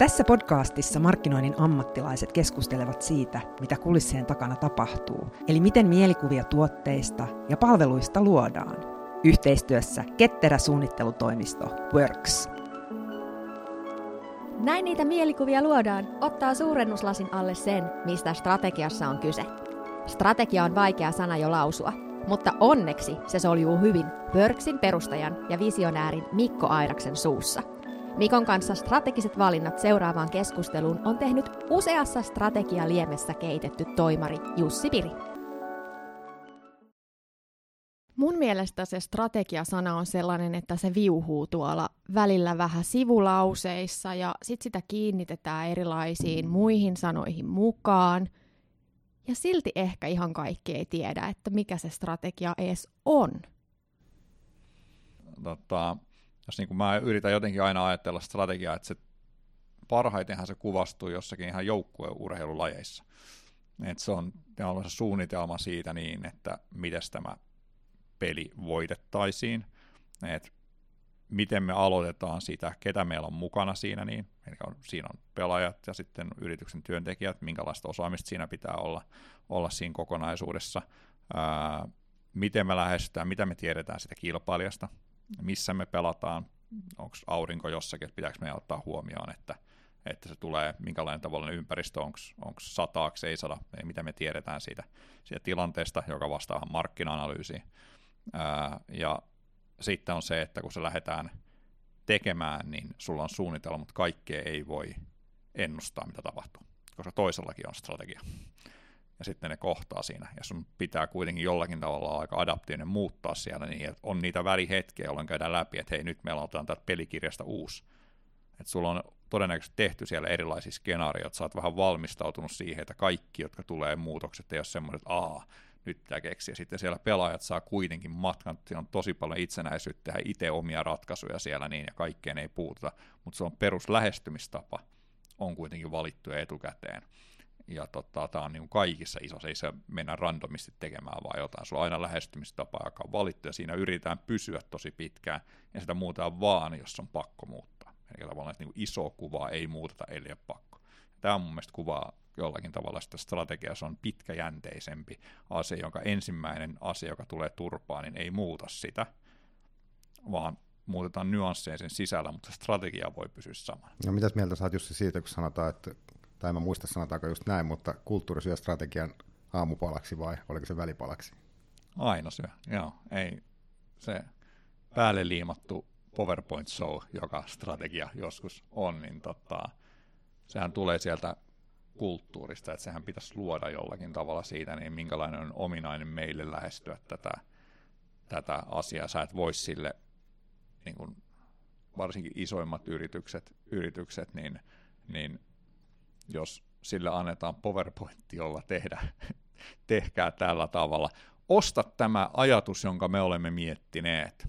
Tässä podcastissa markkinoinnin ammattilaiset keskustelevat siitä, mitä kulissien takana tapahtuu, eli miten mielikuvia tuotteista ja palveluista luodaan. Yhteistyössä ketterä suunnittelutoimisto Works. Näin niitä mielikuvia luodaan, ottaa suurennuslasin alle sen, mistä strategiassa on kyse. Strategia on vaikea sana jo lausua, mutta onneksi se soljuu hyvin Worksin perustajan ja visionäärin Mikko Airaksen suussa – Mikon kanssa strategiset valinnat seuraavaan keskusteluun on tehnyt useassa strategialiemessä keitetty toimari Jussi Piri. Mun mielestä se strategiasana on sellainen, että se viuhuu tuolla välillä vähän sivulauseissa ja sitten sitä kiinnitetään erilaisiin muihin sanoihin mukaan. Ja silti ehkä ihan kaikki ei tiedä, että mikä se strategia edes on. Tota, jos niin kuin mä yritän jotenkin aina ajatella strategiaa, että se parhaitenhan se kuvastuu jossakin ihan joukkueurheilulajeissa. Että se on, on se suunnitelma siitä niin, että miten tämä peli voitettaisiin, että miten me aloitetaan sitä, ketä meillä on mukana siinä, niin, eli on, siinä on pelaajat ja sitten yrityksen työntekijät, minkälaista osaamista siinä pitää olla, olla siinä kokonaisuudessa, ää, miten me lähestytään, mitä me tiedetään sitä kilpailijasta, missä me pelataan, onko aurinko jossakin, että pitääkö meidän ottaa huomioon, että, että se tulee, minkälainen tavallinen ympäristö, onko sataaksi, ei sada, ei, mitä me tiedetään siitä, siitä tilanteesta, joka vastaa markkina-analyysiin. Ää, ja sitten on se, että kun se lähdetään tekemään, niin sulla on suunnitelma, mutta kaikkea ei voi ennustaa, mitä tapahtuu, koska toisellakin on strategia ja sitten ne kohtaa siinä, ja sun pitää kuitenkin jollakin tavalla aika adaptiivinen muuttaa siellä niin, että on niitä välihetkiä, jolloin käydään läpi, että hei, nyt meillä otetaan täältä pelikirjasta uusi. Että sulla on todennäköisesti tehty siellä erilaisia skenaarioita, sä oot vähän valmistautunut siihen, että kaikki, jotka tulee muutokset, ei ole semmoiset, että aa, nyt pitää keksiä. Sitten siellä pelaajat saa kuitenkin matkan, siinä on tosi paljon itsenäisyyttä, tehdä itse omia ratkaisuja siellä niin, ja kaikkeen ei puututa, mutta se on peruslähestymistapa, on kuitenkin valittu etukäteen ja tota, tämä on niin kaikissa isossa, ei se mennä randomisti tekemään vaan jotain, sulla on aina lähestymistapa, joka on valittu, ja siinä yritetään pysyä tosi pitkään, ja sitä muutetaan vaan, jos on pakko muuttaa. Eli tavallaan, että niin kuin iso kuvaa ei muuteta, eli ole pakko. Tämä on mun mielestä kuvaa jollakin tavalla sitä strategiaa, se on pitkäjänteisempi asia, jonka ensimmäinen asia, joka tulee turpaan, niin ei muuta sitä, vaan muutetaan nyansseja sen sisällä, mutta strategia voi pysyä samana. No mitäs mieltä oot Jussi siitä, kun sanotaan, että tai mä muista sanotaanko just näin, mutta kulttuuri syö strategian aamupalaksi vai oliko se välipalaksi? Aina syö, joo. Ei se päälle liimattu PowerPoint show, joka strategia joskus on, niin tota, sehän tulee sieltä kulttuurista, että sehän pitäisi luoda jollakin tavalla siitä, niin minkälainen on ominainen meille lähestyä tätä, tätä asiaa. Sä et voi sille, niin kuin, varsinkin isoimmat yritykset, yritykset niin, niin jos sille annetaan PowerPoint, jolla tehdä, tehkää tällä tavalla. Osta tämä ajatus, jonka me olemme miettineet.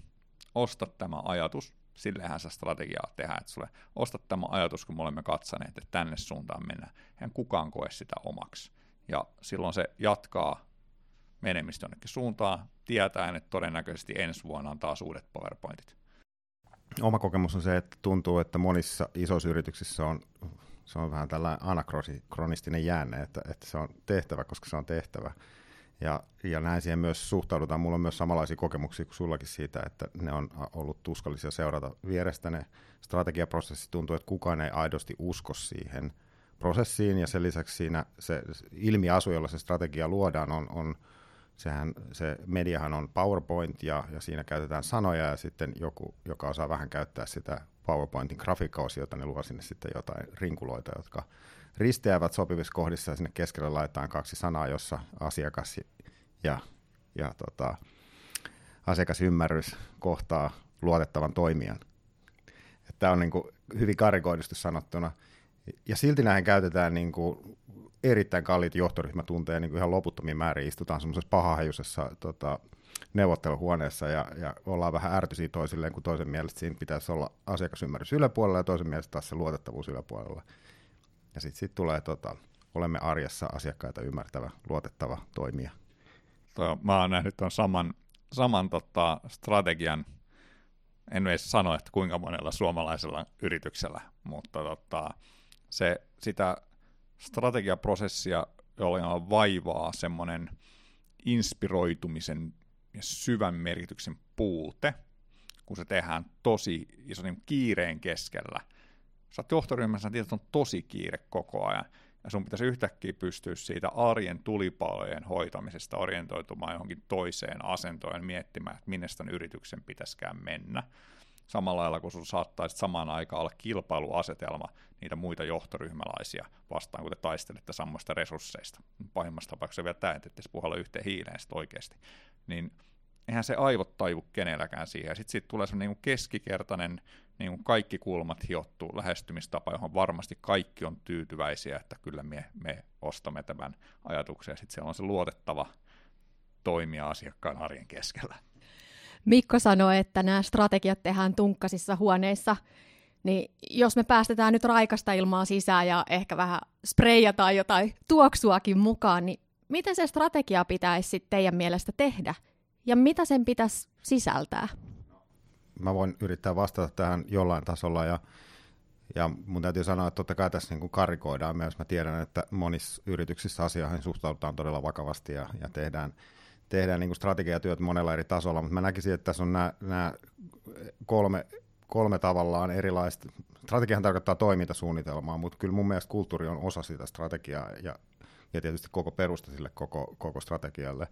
Osta tämä ajatus, sillehän sä strategiaa tehdään, että sulle osta tämä ajatus, kun me olemme katsaneet, että tänne suuntaan mennään. Hän kukaan koe sitä omaksi. Ja silloin se jatkaa menemistä jonnekin suuntaan, tietäen, että todennäköisesti ensi vuonna on taas uudet PowerPointit. Oma kokemus on se, että tuntuu, että monissa isoissa yrityksissä on se on vähän tällainen anakronistinen jäänne, että, että se on tehtävä, koska se on tehtävä. Ja, ja näin siihen myös suhtaudutaan. Mulla on myös samanlaisia kokemuksia kuin sullakin siitä, että ne on ollut tuskallisia seurata vierestä. Ne strategiaprosessi tuntuu, että kukaan ei aidosti usko siihen prosessiin, ja sen lisäksi siinä se ilmiasu, jolla se strategia luodaan, on, on sehän, se mediahan on PowerPoint, ja, ja siinä käytetään sanoja, ja sitten joku, joka osaa vähän käyttää sitä PowerPointin grafiikkaosiota, ne luo sinne sitten jotain rinkuloita, jotka risteävät sopivissa kohdissa ja sinne keskelle laitetaan kaksi sanaa, jossa asiakas ja, ja tota, asiakasymmärrys kohtaa luotettavan toimijan. Tämä on niin kuin hyvin karikoidusti sanottuna. Ja silti näihin käytetään niin kuin erittäin kalliit johtoryhmätunteja niin kuin ihan loputtomiin määrin. Istutaan semmoisessa pahahajuisessa tota, neuvotteluhuoneessa ja, ja ollaan vähän ärtyisiä toisilleen, kun toisen mielestä siinä pitäisi olla asiakasymmärrys yläpuolella ja toisen mielestä taas se luotettavuus yläpuolella. Ja sitten sit tulee, tota, olemme arjessa asiakkaita ymmärtävä, luotettava toimija. Toi, mä oon nähnyt tuon saman, saman tota, strategian, en edes sano, että kuinka monella suomalaisella yrityksellä, mutta tota, se, sitä strategiaprosessia jollain vaivaa semmoinen inspiroitumisen ja syvän merkityksen puute, kun se tehdään tosi iso niin kiireen keskellä. Sä oot johtoryhmässä, tiedät, että on tosi kiire koko ajan, ja sun pitäisi yhtäkkiä pystyä siitä arjen tulipalojen hoitamisesta orientoitumaan johonkin toiseen asentoon ja miettimään, että minne tämän yrityksen pitäisikään mennä. Samalla lailla, kun sun saattaisi samaan aikaan olla kilpailuasetelma niitä muita johtoryhmäläisiä vastaan, kun te taistelette samoista resursseista. Pahimmassa tapauksessa vielä tämä, että puhalla yhteen hiileen oikeasti. Niin eihän se aivot taivu kenelläkään siihen. Sitten siitä tulee semmoinen niin keskikertainen, niin kuin kaikki kulmat hiottu lähestymistapa, johon varmasti kaikki on tyytyväisiä, että kyllä me, me ostamme tämän ajatuksen. Ja sitten siellä on se luotettava toimia asiakkaan arjen keskellä. Mikko sanoi, että nämä strategiat tehdään tunkkasissa huoneissa. Niin jos me päästetään nyt raikasta ilmaa sisään ja ehkä vähän spreijataan jotain tuoksuakin mukaan, niin miten se strategia pitäisi teidän mielestä tehdä? Ja mitä sen pitäisi sisältää? Mä voin yrittää vastata tähän jollain tasolla ja, ja mun täytyy sanoa, että totta kai tässä niin kuin karikoidaan myös. Mä tiedän, että monissa yrityksissä asioihin suhtaudutaan todella vakavasti ja, ja tehdään, tehdään niin strategiatyöt monella eri tasolla, mutta mä näkisin, että tässä on nämä, nämä kolme, kolme tavallaan erilaista. Strategiahan tarkoittaa toimintasuunnitelmaa, mutta kyllä mun mielestä kulttuuri on osa sitä strategiaa ja, ja tietysti koko perusta sille koko, koko strategialle.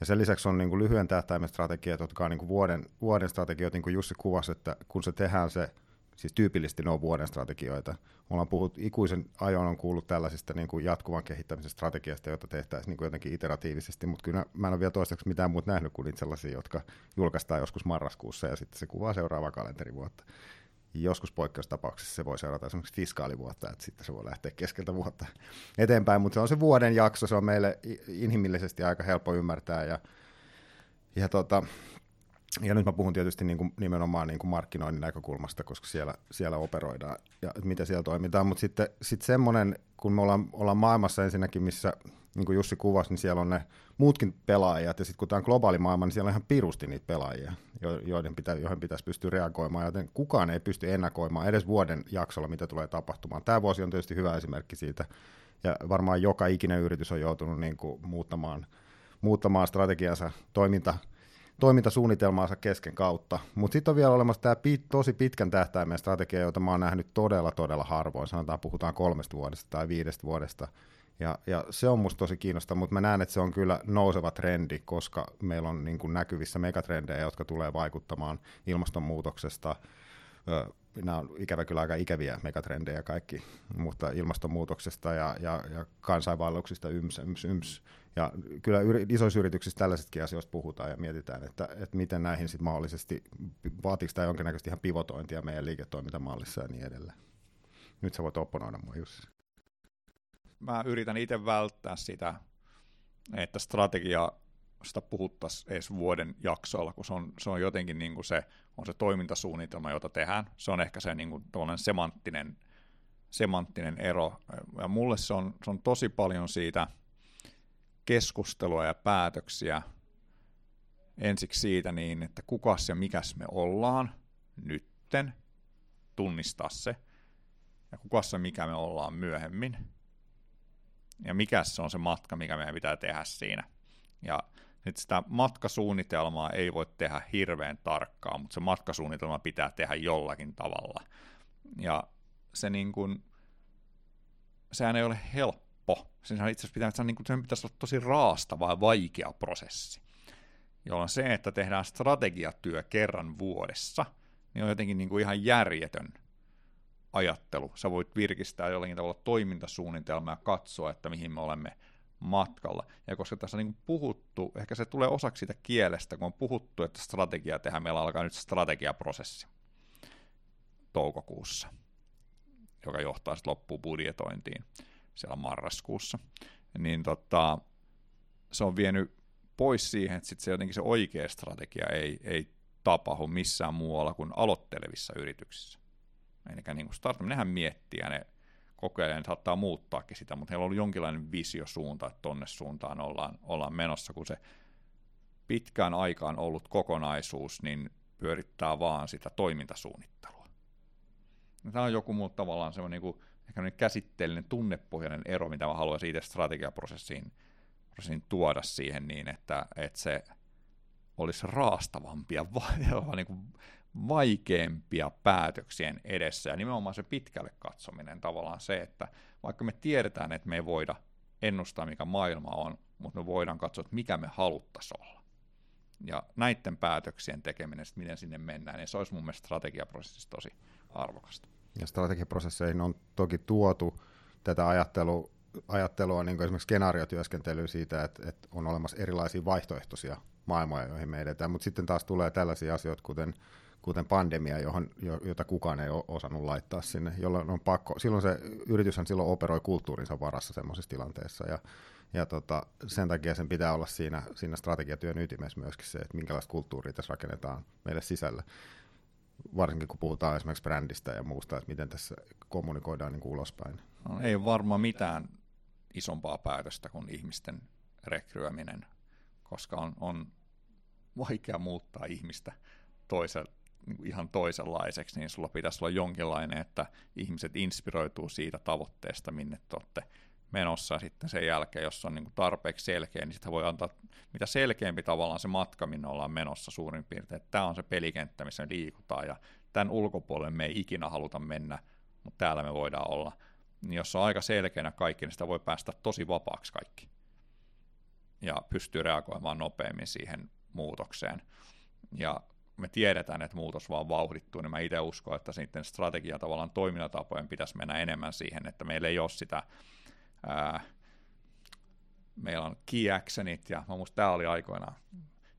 Ja sen lisäksi on niin kuin lyhyen tähtäimen strategiat, jotka on niin kuin vuoden, vuoden strategioita, niin kuin Jussi kuvasi, että kun se tehdään se, siis tyypillisesti ne on vuoden strategioita. Ollaan puhut, ikuisen ajon on kuullut tällaisista niin kuin jatkuvan kehittämisen strategiasta, jota tehtäisiin niin kuin jotenkin iteratiivisesti, mutta kyllä mä en ole vielä toistaiseksi mitään muuta nähnyt kuin niitä sellaisia, jotka julkaistaan joskus marraskuussa ja sitten se kuvaa seuraavaa kalenterivuotta joskus poikkeustapauksessa se voi seurata esimerkiksi fiskaalivuotta, että sitten se voi lähteä keskeltä vuotta eteenpäin, mutta se on se vuoden jakso, se on meille inhimillisesti aika helppo ymmärtää ja, ja, tota, ja nyt mä puhun tietysti niin kuin nimenomaan niin kuin markkinoinnin näkökulmasta, koska siellä, siellä operoidaan ja miten siellä toimitaan, mutta sitten sit semmoinen, kun me ollaan, ollaan maailmassa ensinnäkin, missä niin kuin Jussi kuvasi, niin siellä on ne muutkin pelaajat, ja sitten kun tämä on globaali maailma, niin siellä on ihan pirusti niitä pelaajia, joiden pitä, joihin pitäisi pystyä reagoimaan, joten kukaan ei pysty ennakoimaan edes vuoden jaksolla, mitä tulee tapahtumaan. Tämä vuosi on tietysti hyvä esimerkki siitä, ja varmaan joka ikinen yritys on joutunut niin kuin muuttamaan, muuttamaan strategiansa, toiminta, toimintasuunnitelmaansa kesken kautta. Mutta sitten on vielä olemassa tämä pit, tosi pitkän tähtäimen strategia, jota mä oon nähnyt todella, todella harvoin. Sanotaan, puhutaan kolmesta vuodesta tai viidestä vuodesta – ja, ja se on musta tosi kiinnostava, mutta mä näen, että se on kyllä nouseva trendi, koska meillä on niin kuin näkyvissä megatrendejä, jotka tulee vaikuttamaan ilmastonmuutoksesta. Nämä on ikävä kyllä aika ikäviä megatrendejä kaikki, mutta ilmastonmuutoksesta ja, ja, ja kansainvaelluksista yms, yms, yms. Ja kyllä isoissa yrityksissä tällaisista asioista puhutaan ja mietitään, että, että miten näihin sitten mahdollisesti, vaatiiko tämä jonkinnäköistä ihan pivotointia meidän liiketoimintamallissa ja niin edelleen. Nyt sä voit opponoida mua, Jussi mä yritän itse välttää sitä, että strategia sitä puhuttaisiin edes vuoden jaksolla, kun se on, se on jotenkin niin kuin se, on se toimintasuunnitelma, jota tehdään. Se on ehkä se niin kuin semanttinen, semanttinen ero. Ja mulle se on, se on tosi paljon siitä keskustelua ja päätöksiä ensiksi siitä niin, että kukas ja mikäs me ollaan nytten, tunnistaa se, ja kukas ja mikä me ollaan myöhemmin, ja mikä se on se matka, mikä meidän pitää tehdä siinä. Ja nyt sitä matkasuunnitelmaa ei voi tehdä hirveän tarkkaan, mutta se matkasuunnitelma pitää tehdä jollakin tavalla. Ja se niin kuin, sehän ei ole helppo. Sen itse asiassa pitää, niin kuin, sen pitäisi olla tosi raastava ja vaikea prosessi. Jolloin se, että tehdään strategiatyö kerran vuodessa, niin on jotenkin niin kuin ihan järjetön ajattelu. Sä voit virkistää jollakin tavalla toimintasuunnitelmaa ja katsoa, että mihin me olemme matkalla. Ja koska tässä on niin puhuttu, ehkä se tulee osaksi siitä kielestä, kun on puhuttu, että strategia tehdään, meillä alkaa nyt strategiaprosessi toukokuussa, joka johtaa sitten loppuun budjetointiin siellä marraskuussa. Niin tota, se on vienyt pois siihen, että sit se jotenkin se oikea strategia ei, ei tapahdu missään muualla kuin aloittelevissa yrityksissä. Eli niin kuin startup, nehän miettii ja ne kokeilee, ne saattaa muuttaakin sitä, mutta heillä on ollut jonkinlainen visiosuunta, että tonne suuntaan ollaan, ollaan menossa, kun se pitkään aikaan ollut kokonaisuus, niin pyörittää vaan sitä toimintasuunnittelua. Tämä on joku muu tavallaan semmoinen niin ehkä käsitteellinen tunnepohjainen ero, mitä mä haluaisin itse strategiaprosessiin prosessiin tuoda siihen niin, että, että se olisi raastavampia, va- niin vaikeampia päätöksien edessä. Ja nimenomaan se pitkälle katsominen tavallaan se, että vaikka me tiedetään, että me ei voida ennustaa, mikä maailma on, mutta me voidaan katsoa, että mikä me haluttaisiin olla. Ja näiden päätöksien tekeminen, miten sinne mennään, niin se olisi mun mielestä strategiaprosessissa tosi arvokasta. Ja strategiaprosesseihin on toki tuotu tätä ajattelua, ajattelua niin kuin esimerkiksi skenaariotyöskentelyä siitä, että, että on olemassa erilaisia vaihtoehtoisia maailmoja, joihin me edetään, mutta sitten taas tulee tällaisia asioita, kuten, kuten pandemia, johon, jota kukaan ei ole osannut laittaa sinne, jolloin on pakko, silloin se yrityshän silloin operoi kulttuurinsa varassa semmoisessa tilanteessa, ja, ja tota, sen takia sen pitää olla siinä, siinä strategiatyön ytimessä myöskin se, että minkälaista kulttuuria tässä rakennetaan meille sisällä varsinkin kun puhutaan esimerkiksi brändistä ja muusta, että miten tässä kommunikoidaan niin kuin ulospäin. No, ei varmaan mitään isompaa päätöstä kuin ihmisten rekryäminen, koska on, on vaikea muuttaa ihmistä toisen, niin ihan toisenlaiseksi, niin sulla pitäisi olla jonkinlainen, että ihmiset inspiroituu siitä tavoitteesta, minne te olette menossa sitten sen jälkeen, jos on niin kuin tarpeeksi selkeä, niin sitä voi antaa, mitä selkeämpi tavallaan se matka, minne ollaan menossa suurin piirtein, tämä on se pelikenttä, missä me liikutaan, ja tämän ulkopuolelle me ei ikinä haluta mennä, mutta täällä me voidaan olla. Niin jos on aika selkeänä kaikki, niin sitä voi päästä tosi vapaaksi kaikki. Ja pystyy reagoimaan nopeammin siihen muutokseen. Ja me tiedetään, että muutos vaan vauhdittuu, niin mä itse uskon, että sitten strategia tavallaan toimintatapojen pitäisi mennä enemmän siihen, että meillä ei ole sitä ää, meillä on key actionit, ja mä muistan, tämä oli aikoinaan,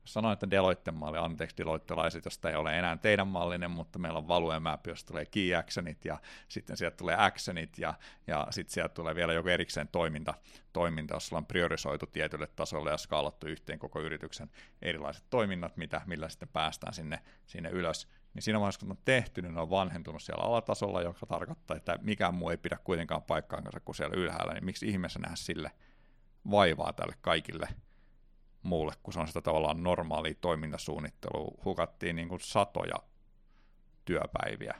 jos sanoin, että Deloitten malli, anteeksi Deloittelaiset, josta ei ole enää teidän mallinen, mutta meillä on value map, josta tulee key actionit, ja sitten sieltä tulee actionit, ja, ja sitten sieltä tulee vielä joku erikseen toiminta, toiminta, jossa on priorisoitu tietylle tasolle ja skaalattu yhteen koko yrityksen erilaiset toiminnat, mitä, millä sitten päästään sinne, sinne ylös niin siinä vaiheessa, kun on tehty, niin ne on vanhentunut siellä alatasolla, joka tarkoittaa, että mikään muu ei pidä kuitenkaan paikkaansa kuin siellä ylhäällä, niin miksi ihmeessä nähdä sille vaivaa tälle kaikille muulle, kun se on sitä tavallaan normaalia toimintasuunnittelua. Hukattiin niin kuin satoja työpäiviä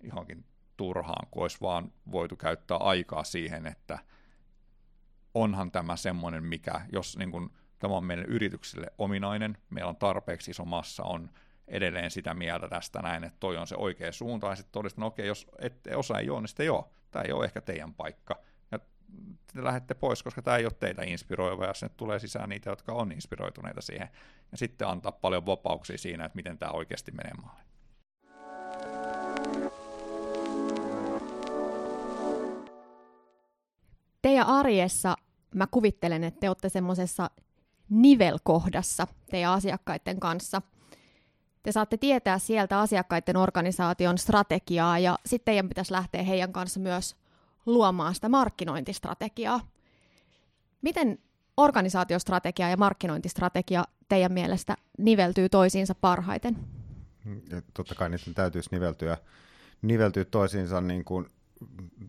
johonkin turhaan, kun olisi vaan voitu käyttää aikaa siihen, että onhan tämä semmoinen, mikä, jos niin kuin, tämä on meidän yritykselle ominainen, meillä on tarpeeksi iso massa, on edelleen sitä mieltä tästä näin, että toi on se oikea suunta, ja sitten todistan, no okei, jos ette osa ei ole, niin sitten joo, tämä ei ole ehkä teidän paikka, ja te lähdette pois, koska tämä ei ole teitä inspiroiva, ja sinne tulee sisään niitä, jotka on inspiroituneita siihen, ja sitten antaa paljon vapauksia siinä, että miten tämä oikeasti menee maaliin. Teidän arjessa mä kuvittelen, että te olette semmoisessa nivelkohdassa teidän asiakkaiden kanssa – te saatte tietää sieltä asiakkaiden organisaation strategiaa ja sitten teidän pitäisi lähteä heidän kanssa myös luomaan sitä markkinointistrategiaa. Miten organisaatiostrategia ja markkinointistrategia teidän mielestä niveltyy toisiinsa parhaiten? Ja totta kai niiden täytyisi niveltyä, niveltyä toisiinsa niin kuin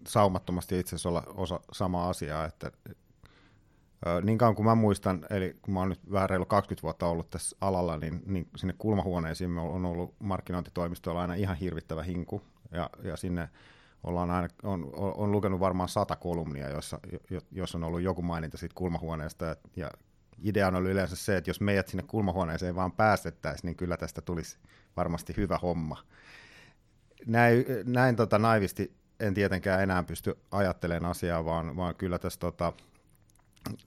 saumattomasti itse asiassa olla osa samaa asiaa, että niin kauan kuin mä muistan, eli kun mä oon nyt vähän reilu 20 vuotta ollut tässä alalla, niin, niin sinne kulmahuoneisiin on ollut markkinointitoimistoilla aina ihan hirvittävä hinku, ja, ja sinne ollaan aina, on, on lukenut varmaan sata kolumnia, jossa, jos on ollut joku maininta siitä kulmahuoneesta, ja, ja idea on ollut yleensä se, että jos meidät sinne kulmahuoneeseen vaan päästettäisiin, niin kyllä tästä tulisi varmasti hyvä homma. Näin, näin tota, naivisti en tietenkään enää pysty ajattelemaan asiaa, vaan, vaan kyllä tässä tota,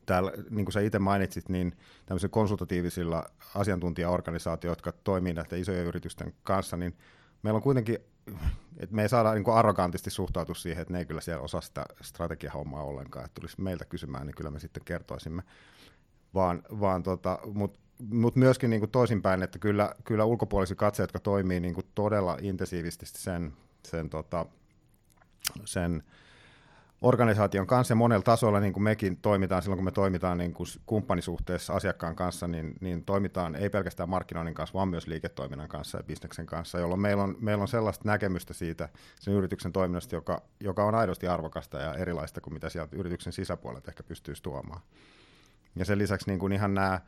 täällä, niin kuin sä itse mainitsit, niin tämmöisillä konsultatiivisilla asiantuntijaorganisaatioilla, jotka toimii näiden isojen yritysten kanssa, niin meillä on kuitenkin, että me ei saada niin arrogantisti suhtautua siihen, että ne ei kyllä siellä osaa sitä strategiahommaa ollenkaan, että tulisi meiltä kysymään, niin kyllä me sitten kertoisimme. Vaan, vaan tota, Mutta mut myöskin niin kuin toisinpäin, että kyllä, kyllä ulkopuolisia katseja, jotka toimii niin kuin todella intensiivisesti sen, sen, tota, sen organisaation kanssa ja monella tasolla, niin kuin mekin toimitaan silloin, kun me toimitaan niin kuin kumppanisuhteessa asiakkaan kanssa, niin, niin toimitaan ei pelkästään markkinoinnin kanssa, vaan myös liiketoiminnan kanssa ja bisneksen kanssa, jolloin meillä on, meillä on sellaista näkemystä siitä sen yrityksen toiminnasta, joka, joka on aidosti arvokasta ja erilaista kuin mitä sieltä yrityksen sisäpuolelta ehkä pystyisi tuomaan. Ja sen lisäksi niin kuin ihan nämä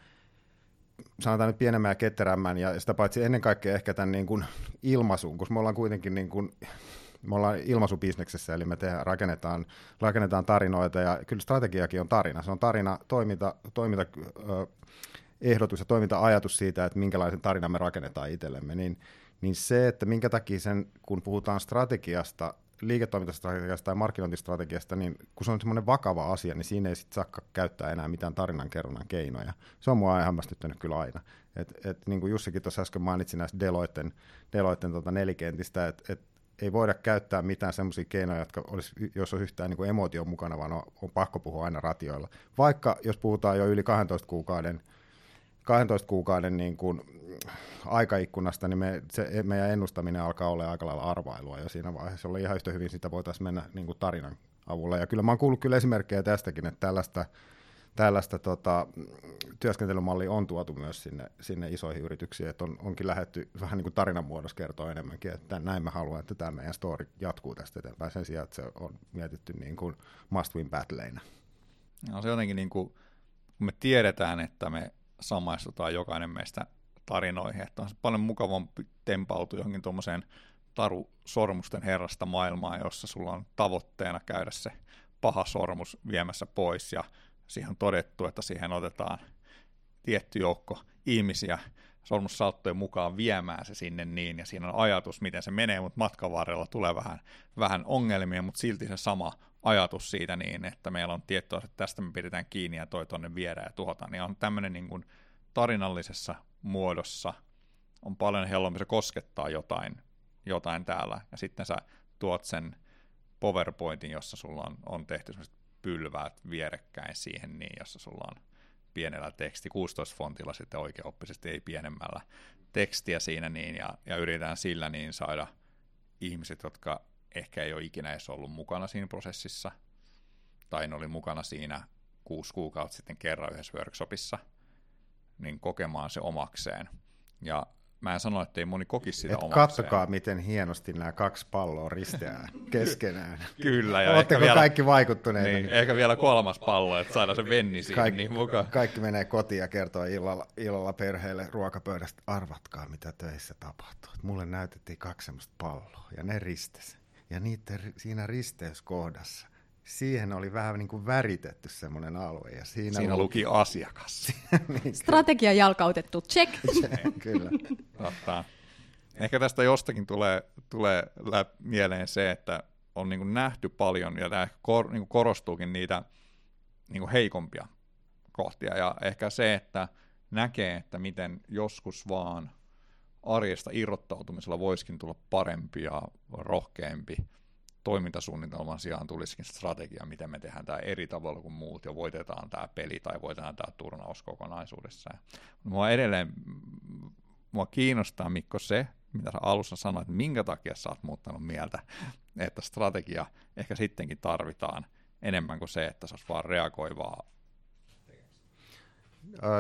sanotaan nyt pienemmän ja ketterämmän, ja sitä paitsi ennen kaikkea ehkä tämän niin kuin ilmaisuun, koska me ollaan kuitenkin niin kuin me ollaan ilmaisubisneksessä, eli me tehdään, rakennetaan, rakennetaan tarinoita, ja kyllä strategiakin on tarina. Se on tarina, toiminta, toiminta ehdotus ja toiminta-ajatus siitä, että minkälaisen tarinan me rakennetaan itsellemme, niin, niin se, että minkä takia sen, kun puhutaan strategiasta, liiketoimintastrategiasta tai markkinointistrategiasta, niin kun se on semmoinen vakava asia, niin siinä ei sitten saa käyttää enää mitään tarinankerronnan keinoja. Se on mua hämmästyttänyt kyllä aina. Et, et, niin kuin Jussikin tuossa äsken mainitsi näistä Deloitten, Deloitten tota nelikentistä, että et ei voida käyttää mitään semmoisia keinoja, jotka olisi, jos on yhtään niin emootio mukana, vaan on, on pakko puhua aina ratioilla. Vaikka jos puhutaan jo yli 12 kuukauden 12 kuukauden niin kuin aikaikkunasta, niin me, se, meidän ennustaminen alkaa olla aika lailla arvailua jo siinä vaiheessa. Oli ihan yhtä hyvin sitä voitaisiin mennä niin kuin tarinan avulla. Ja kyllä mä oon kuullut kyllä esimerkkejä tästäkin, että tällaista, tällaista tota, työskentelymallia on tuotu myös sinne, sinne isoihin yrityksiin, että on, onkin lähetty vähän niin kuin tarinan muodossa kertoa enemmänkin, että näin mä haluan, että tämä meidän story jatkuu tästä eteenpäin sen sijaan, että se on mietitty niin kuin must win battleinä. No se jotenkin niin kuin, kun me tiedetään, että me samaistutaan jokainen meistä tarinoihin, että on paljon mukavampi tempautua johonkin tuommoiseen taru sormusten herrasta maailmaa, jossa sulla on tavoitteena käydä se paha sormus viemässä pois ja siihen on todettu, että siihen otetaan tietty joukko ihmisiä sormussalttojen mukaan viemään se sinne niin, ja siinä on ajatus, miten se menee, mutta matkan varrella tulee vähän, vähän ongelmia, mutta silti se sama ajatus siitä niin, että meillä on tietty että tästä me pidetään kiinni ja toi tonne viedään ja tuhotaan, niin on tämmöinen niin kuin tarinallisessa muodossa on paljon helpompi, se koskettaa jotain, jotain täällä, ja sitten sä tuot sen PowerPointin, jossa sulla on, on tehty pylväät vierekkäin siihen, niin jossa sulla on pienellä teksti, 16-fontilla sitten oikeaoppisesti, ei pienemmällä tekstiä siinä, niin, ja, ja yritetään sillä niin saada ihmiset, jotka ehkä ei ole ikinä edes ollut mukana siinä prosessissa, tai ne oli mukana siinä kuusi kuukautta sitten kerran yhdessä workshopissa, niin kokemaan se omakseen. Ja mä en sano, että ei moni kokisi sitä Et omakseen. Katsokaa, miten hienosti nämä kaksi palloa risteää keskenään. Kyllä. Ja Oletteko vielä, kaikki vaikuttuneita? Niin, ehkä vielä kolmas pallo, että saadaan se venni siihen kaikki, niin mukaan. Kaikki menee kotiin ja kertoo illalla, illalla perheelle ruokapöydästä, arvatkaa mitä töissä tapahtuu. Mulle näytettiin kaksi semmoista palloa ja ne ristesi. Ja niitä siinä risteyskohdassa siihen oli vähän niin kuin väritetty semmoinen alue. Ja siinä, siinä luki, luki asiakas. niin, Strategia jalkautettu, check. kyllä. Totta. Ehkä tästä jostakin tulee, tulee mieleen se, että on niin kuin nähty paljon, ja tämä kor, niin kuin korostuukin niitä niin kuin heikompia kohtia, ja ehkä se, että näkee, että miten joskus vaan arjesta irrottautumisella voisikin tulla parempi ja rohkeampi toimintasuunnitelman sijaan tulisikin strategia, miten me tehdään tämä eri tavalla kuin muut ja voitetaan tämä peli tai voitetaan tämä turnaus kokonaisuudessaan. Mua edelleen mua kiinnostaa, Mikko, se, mitä sä alussa sanoit, että minkä takia sä oot muuttanut mieltä, että strategia ehkä sittenkin tarvitaan enemmän kuin se, että se olisi vaan reagoivaa.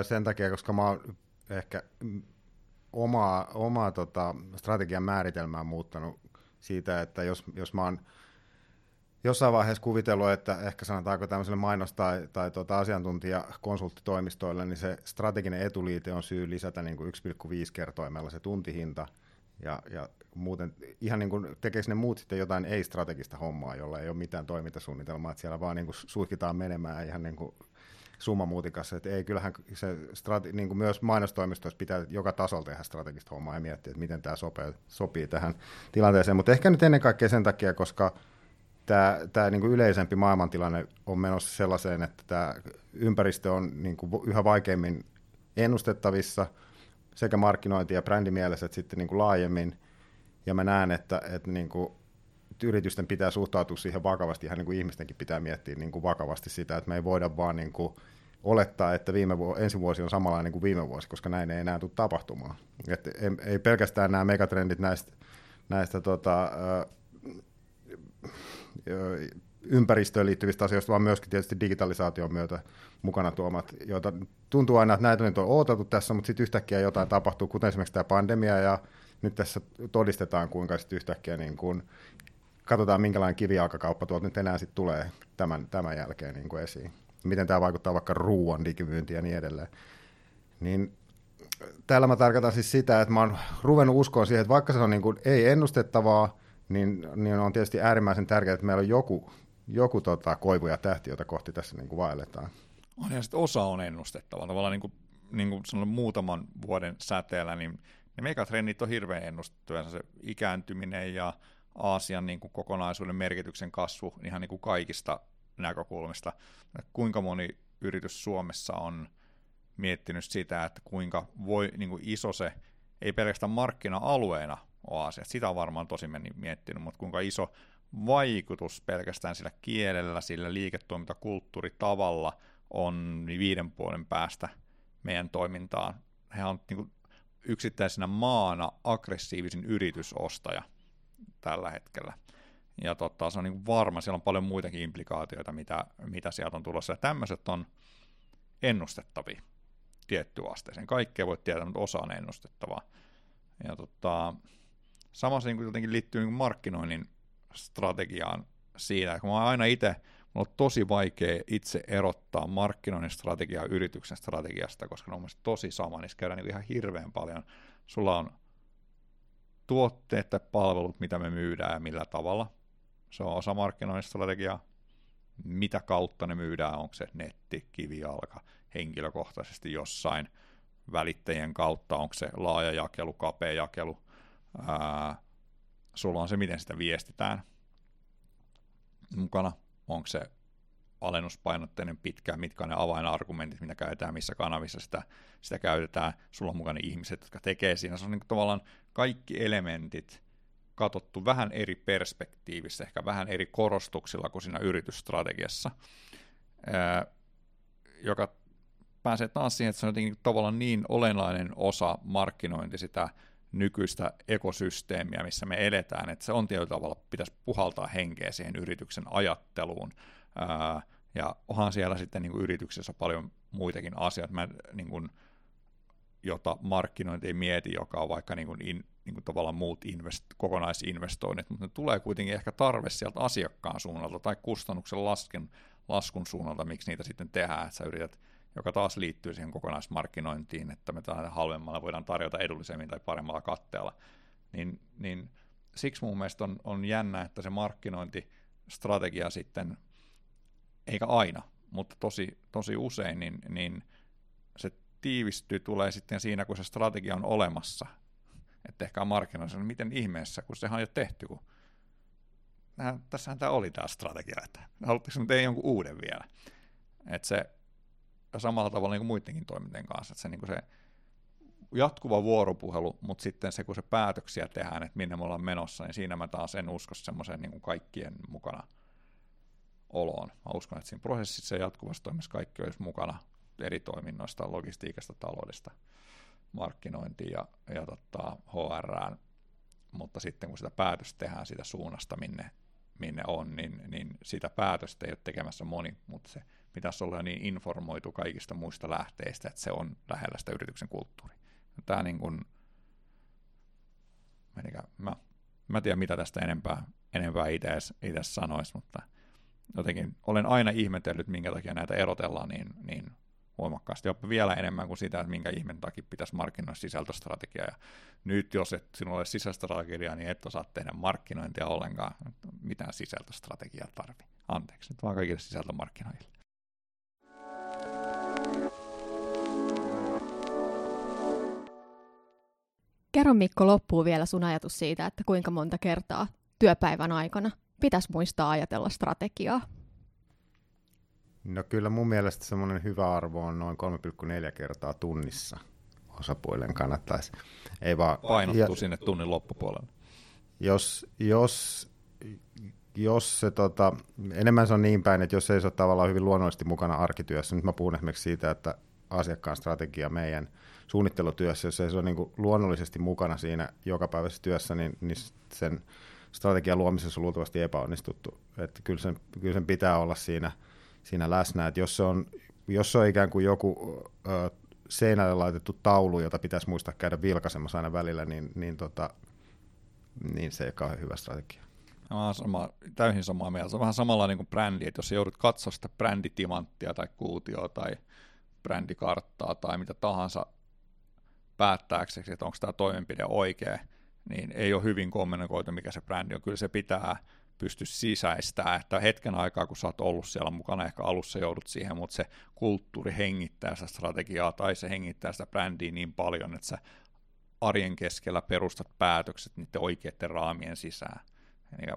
Sen takia, koska mä oon ehkä omaa, omaa tota, strategian määritelmää muuttanut siitä, että jos, jos mä oon jossain vaiheessa kuvitellut, että ehkä sanotaanko tämmöiselle mainos- tai, tai tuota asiantuntijakonsulttitoimistoille, niin se strateginen etuliite on syy lisätä niin kuin 1,5 kertoimella se tuntihinta, ja, ja muuten ihan niin kuin tekee ne muut sitten jotain ei-strategista hommaa, jolla ei ole mitään toimintasuunnitelmaa, että siellä vaan niin kuin suihkitaan menemään ihan niin kuin summamuutikassa, että ei kyllähän se strate- niin kuin myös mainostoimistoissa pitää joka tasolla tehdä strategista hommaa ja miettiä, että miten tämä sopii, sopii tähän tilanteeseen, mutta ehkä nyt ennen kaikkea sen takia, koska tämä, tämä niin kuin yleisempi maailmantilanne on menossa sellaiseen, että tämä ympäristö on niin kuin yhä vaikeimmin ennustettavissa sekä markkinointi- ja brändimielessä että sitten niin kuin laajemmin, ja mä näen, että, että niin kuin yritysten pitää suhtautua siihen vakavasti, ihan niin kuin ihmistenkin pitää miettiä niin kuin vakavasti sitä, että me ei voida vaan niin kuin olettaa, että viime vu- ensi vuosi on samanlainen kuin viime vuosi, koska näin ei enää tule tapahtumaan. Et ei, ei pelkästään nämä megatrendit näistä, näistä tota, ympäristöön liittyvistä asioista, vaan myöskin tietysti digitalisaation myötä mukana tuomat, joita tuntuu aina, että näitä nyt on odotettu tässä, mutta sitten yhtäkkiä jotain tapahtuu, kuten esimerkiksi tämä pandemia, ja nyt tässä todistetaan, kuinka sitten yhtäkkiä niin kuin katsotaan, minkälainen kivijalkakauppa tuolta nyt enää sitten tulee tämän, tämän jälkeen niin kuin esiin. Miten tämä vaikuttaa vaikka ruoan digimyyntiin ja niin edelleen. Niin täällä mä tarkoitan siis sitä, että mä oon ruvennut uskoa siihen, että vaikka se on niin kuin ei ennustettavaa, niin, niin on tietysti äärimmäisen tärkeää, että meillä on joku, joku tota, koivu ja tähti, jota kohti tässä niin kuin vaelletaan. On, ja sitten osa on ennustettava. Tavallaan niin kuin, niin kuin muutaman vuoden säteellä, niin ne megatrendit on hirveän ennustettuja. Se ikääntyminen ja Aasian niin kuin kokonaisuuden merkityksen kasvu ihan niin kuin kaikista näkökulmista. Kuinka moni yritys Suomessa on miettinyt sitä, että kuinka voi, niin kuin iso se, ei pelkästään markkina-alueena ole asia, sitä on varmaan tosi miettinyt, mutta kuinka iso vaikutus pelkästään sillä kielellä, sillä liiketoimintakulttuuritavalla on niin viiden puolen päästä meidän toimintaan. He on niin kuin yksittäisenä maana aggressiivisin yritysostaja tällä hetkellä. Ja tota, se on niin varma, siellä on paljon muitakin implikaatioita, mitä, mitä sieltä on tulossa. Ja tämmöiset on ennustettavia tiettyä asteeseen. Kaikkea voi tietää, mutta osa on ennustettavaa. Ja tota, sama se niin jotenkin liittyy niin markkinoinnin strategiaan siinä, kun mä oon aina itse, mulla on tosi vaikea itse erottaa markkinoinnin strategiaa yrityksen strategiasta, koska ne on tosi sama, niin käydään niin ihan hirveän paljon. Sulla on tuotteet tai palvelut, mitä me myydään ja millä tavalla. Se on osa markkinoinnin strategiaa. Mitä kautta ne myydään, onko se netti, kivijalka, henkilökohtaisesti jossain välittäjien kautta, onko se laaja jakelu, kapea jakelu, ää, sulla on se, miten sitä viestitään mukana, onko se alennuspainotteinen pitkä, mitkä on ne avainargumentit, mitä käytetään, missä kanavissa sitä, sitä käytetään, sulla on mukana ihmiset, jotka tekee siinä, se on niin tavallaan kaikki elementit katsottu vähän eri perspektiivissä, ehkä vähän eri korostuksilla kuin siinä yritysstrategiassa, joka pääsee taas siihen, että se on jotenkin tavallaan niin olennainen osa markkinointi sitä nykyistä ekosysteemiä, missä me eletään, että se on tietyllä tavalla, pitäisi puhaltaa henkeä siihen yrityksen ajatteluun, ää, ja onhan siellä sitten niin kuin yrityksessä paljon muitakin asioita, mä, niin kuin, jota markkinointi ei mieti, joka on vaikka niin kuin in, niin kuin tavallaan muut invest, kokonaisinvestoinnit, mutta ne tulee kuitenkin ehkä tarve sieltä asiakkaan suunnalta tai kustannuksen lasken, laskun suunnalta, miksi niitä sitten tehdään, että sä yrität joka taas liittyy siihen kokonaismarkkinointiin, että me tällä halvemmalla voidaan tarjota edullisemmin tai paremmalla katteella, niin, niin siksi mun mielestä on, on jännä, että se markkinointistrategia sitten, eikä aina, mutta tosi, tosi usein, niin, niin se tiivistyy, tulee sitten siinä, kun se strategia on olemassa, että ehkä markkinoissa, no miten ihmeessä, kun sehän on jo tehty, kun tässähän tämä oli tämä strategia, että haluatteko tehdä jonkun uuden vielä. Että se samalla tavalla niin kuin muidenkin toimintojen kanssa, että se, niin kuin se jatkuva vuoropuhelu, mutta sitten se, kun se päätöksiä tehdään, että minne me ollaan menossa, niin siinä mä taas en usko semmoiseen niin kuin kaikkien mukana oloon. Mä uskon, että siinä prosessissa jatkuvassa toimissa kaikki olisi mukana eri toiminnoista, logistiikasta, taloudesta, markkinointiin ja, ja tota, HR, mutta sitten kun sitä päätöstä tehdään siitä suunnasta, minne, minne on, niin, niin sitä päätöstä ei ole tekemässä moni, mutta se pitäisi olla niin informoitu kaikista muista lähteistä, että se on lähellä sitä yrityksen kulttuuria. Tämä niin kuin, mä, mä tiedän mitä tästä enempää, enempää itse sanoisi, mutta jotenkin olen aina ihmetellyt, minkä takia näitä erotellaan niin, niin voimakkaasti, jopa vielä enemmän kuin sitä, että minkä ihmeen takia pitäisi markkinoida sisältöstrategiaa. Ja nyt jos et sinulla ole sisältöstrategiaa, niin et osaa tehdä markkinointia ollenkaan. Mitään sisältöstrategiaa tarvii. Anteeksi, nyt vaan kaikille sisältömarkkinoille. Kerro Mikko loppuun vielä sun ajatus siitä, että kuinka monta kertaa työpäivän aikana pitäisi muistaa ajatella strategiaa. No kyllä mun mielestä semmoinen hyvä arvo on noin 3,4 kertaa tunnissa osapuolen kannattaisi. Ei vaan, Painottuu ja, sinne tunnin loppupuolelle. Jos, jos, jos se tota, enemmän se on niin päin, että jos ei se ole tavallaan hyvin luonnollisesti mukana arkityössä, nyt mä puhun esimerkiksi siitä, että asiakkaan strategia meidän – suunnittelutyössä, jos ei se ole niin kuin luonnollisesti mukana siinä jokapäiväisessä työssä, niin, niin sen strategian luomisessa on luultavasti epäonnistuttu. Että kyllä, sen, kyllä sen pitää olla siinä, siinä läsnä. Että jos se on, jos se on ikään kuin joku ö, seinälle laitettu taulu, jota pitäisi muistaa käydä vilkaisemassa aina välillä, niin, niin, tota, niin se ei ole hyvä strategia. Mä sama, täysin samaa mieltä. Se on vähän samalla niin kuin brändi, että jos joudut katsoa sitä bränditimanttia tai kuutioa tai brändikarttaa tai mitä tahansa päättääksesi, että onko tämä toimenpide oikea, niin ei ole hyvin kommunikoitu, mikä se brändi on. Kyllä se pitää pysty sisäistää, että hetken aikaa, kun sä oot ollut siellä mukana, ehkä alussa joudut siihen, mutta se kulttuuri hengittää sitä strategiaa tai se hengittää sitä brändiä niin paljon, että sä arjen keskellä perustat päätökset niiden oikeiden raamien sisään. Ja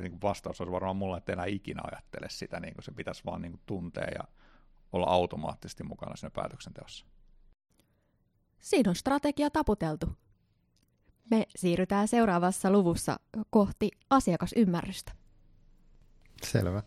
niin vastaus olisi varmaan mulla, että enää ikinä ajattele sitä, niin kuin se pitäisi vaan niin kuin tuntea ja olla automaattisesti mukana siinä päätöksenteossa. Siinä on strategia taputeltu. Me siirrytään seuraavassa luvussa kohti asiakasymmärrystä. Selvä.